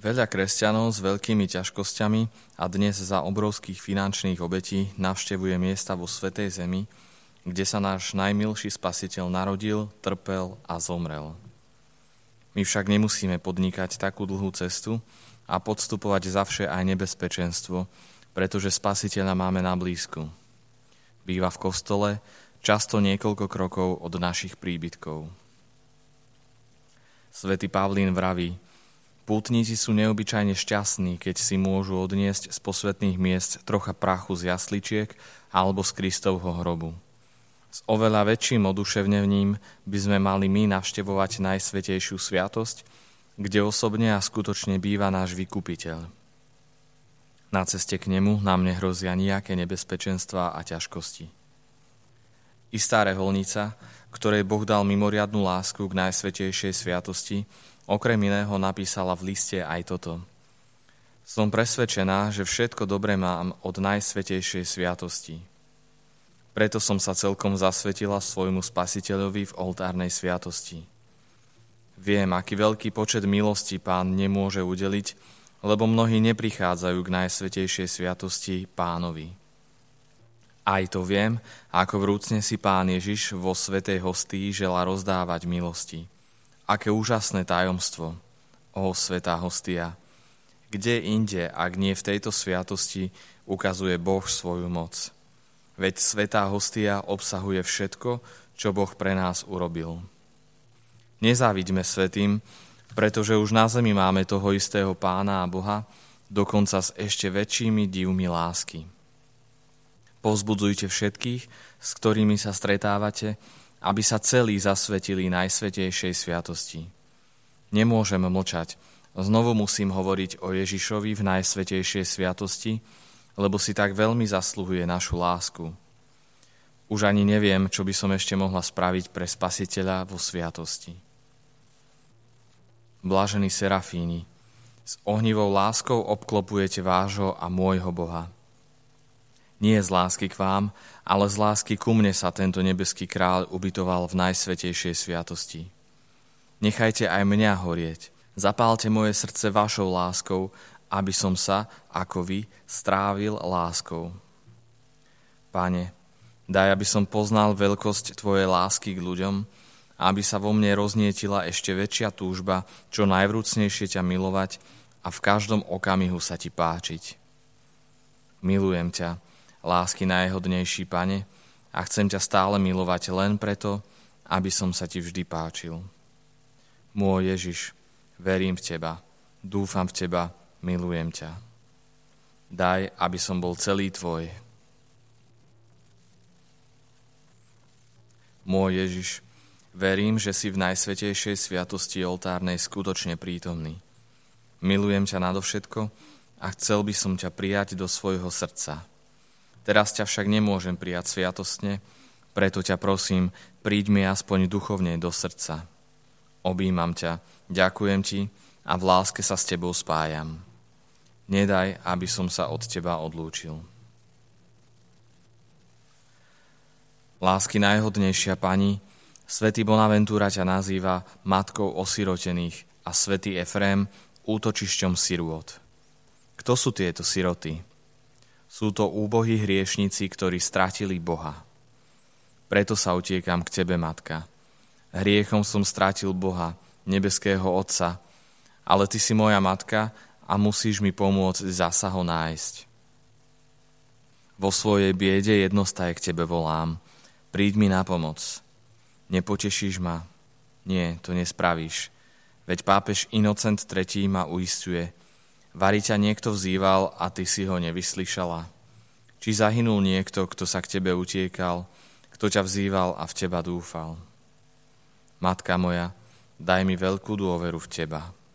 Veľa kresťanov s veľkými ťažkosťami a dnes za obrovských finančných obetí navštevuje miesta vo Svetej Zemi, kde sa náš najmilší spasiteľ narodil, trpel a zomrel. My však nemusíme podnikať takú dlhú cestu a podstupovať zavše aj nebezpečenstvo, pretože spasiteľa máme na blízku. Býva v kostole, často niekoľko krokov od našich príbytkov. Svetý Pavlín vraví, Pútnici sú neobyčajne šťastní, keď si môžu odniesť z posvetných miest trocha prachu z jasličiek alebo z Kristovho hrobu. S oveľa väčším oduševnením by sme mali my navštevovať Najsvetejšiu sviatosť, kde osobne a skutočne býva náš vykupiteľ. Na ceste k nemu nám nehrozia nejaké nebezpečenstva a ťažkosti. Istá reholnica, ktorej Boh dal mimoriadnú lásku k Najsvetejšej sviatosti, Okrem iného napísala v liste aj toto. Som presvedčená, že všetko dobré mám od najsvetejšej sviatosti. Preto som sa celkom zasvetila svojmu spasiteľovi v oltárnej sviatosti. Viem, aký veľký počet milostí pán nemôže udeliť, lebo mnohí neprichádzajú k najsvetejšej sviatosti pánovi. Aj to viem, ako vrúcne si pán Ježiš vo svetej hostii žela rozdávať milosti. Aké úžasné tajomstvo, o svetá hostia. Kde inde, ak nie v tejto sviatosti, ukazuje Boh svoju moc. Veď svetá hostia obsahuje všetko, čo Boh pre nás urobil. Nezávidíme svetým, pretože už na zemi máme toho istého pána a Boha, dokonca s ešte väčšími divmi lásky. Pozbudzujte všetkých, s ktorými sa stretávate, aby sa celí zasvetili Najsvetejšej sviatosti. Nemôžem mlčať, znovu musím hovoriť o Ježišovi v Najsvetejšej sviatosti, lebo si tak veľmi zasluhuje našu lásku. Už ani neviem, čo by som ešte mohla spraviť pre spasiteľa vo sviatosti. Blažení serafíni, s ohnivou láskou obklopujete vášho a môjho Boha. Nie z lásky k vám, ale z lásky ku mne sa tento nebeský kráľ ubytoval v najsvetejšej sviatosti. Nechajte aj mňa horieť. Zapálte moje srdce vašou láskou, aby som sa, ako vy, strávil láskou. Pane, daj, aby som poznal veľkosť Tvojej lásky k ľuďom, aby sa vo mne roznietila ešte väčšia túžba, čo najvrúcnejšie ťa milovať a v každom okamihu sa Ti páčiť. Milujem ťa, lásky najhodnejší, Pane, a chcem ťa stále milovať len preto, aby som sa ti vždy páčil. Môj Ježiš, verím v teba, dúfam v teba, milujem ťa. Daj, aby som bol celý tvoj. Môj Ježiš, verím, že si v najsvetejšej sviatosti oltárnej skutočne prítomný. Milujem ťa nadovšetko a chcel by som ťa prijať do svojho srdca. Teraz ťa však nemôžem prijať sviatostne, preto ťa prosím, príď mi aspoň duchovne do srdca. Obímam ťa, ďakujem ti a v láske sa s tebou spájam. Nedaj, aby som sa od teba odlúčil. Lásky najhodnejšia pani, svätý Bonaventura ťa nazýva matkou osirotených a svätý Efrém útočišťom sirôt. Kto sú tieto siroty? Sú to úbohí hriešnici, ktorí stratili Boha. Preto sa utiekam k Tebe, Matka. Hriechom som stratil Boha, nebeského Otca, ale Ty si moja Matka a musíš mi pomôcť zasa ho nájsť. Vo svojej biede jednostaj k Tebe volám. Príď mi na pomoc. Nepotešíš ma? Nie, to nespravíš. Veď pápež Inocent III ma uistuje – Vari ťa niekto vzýval a ty si ho nevyslyšala? Či zahynul niekto, kto sa k tebe utiekal, kto ťa vzýval a v teba dúfal? Matka moja, daj mi veľkú dôveru v teba.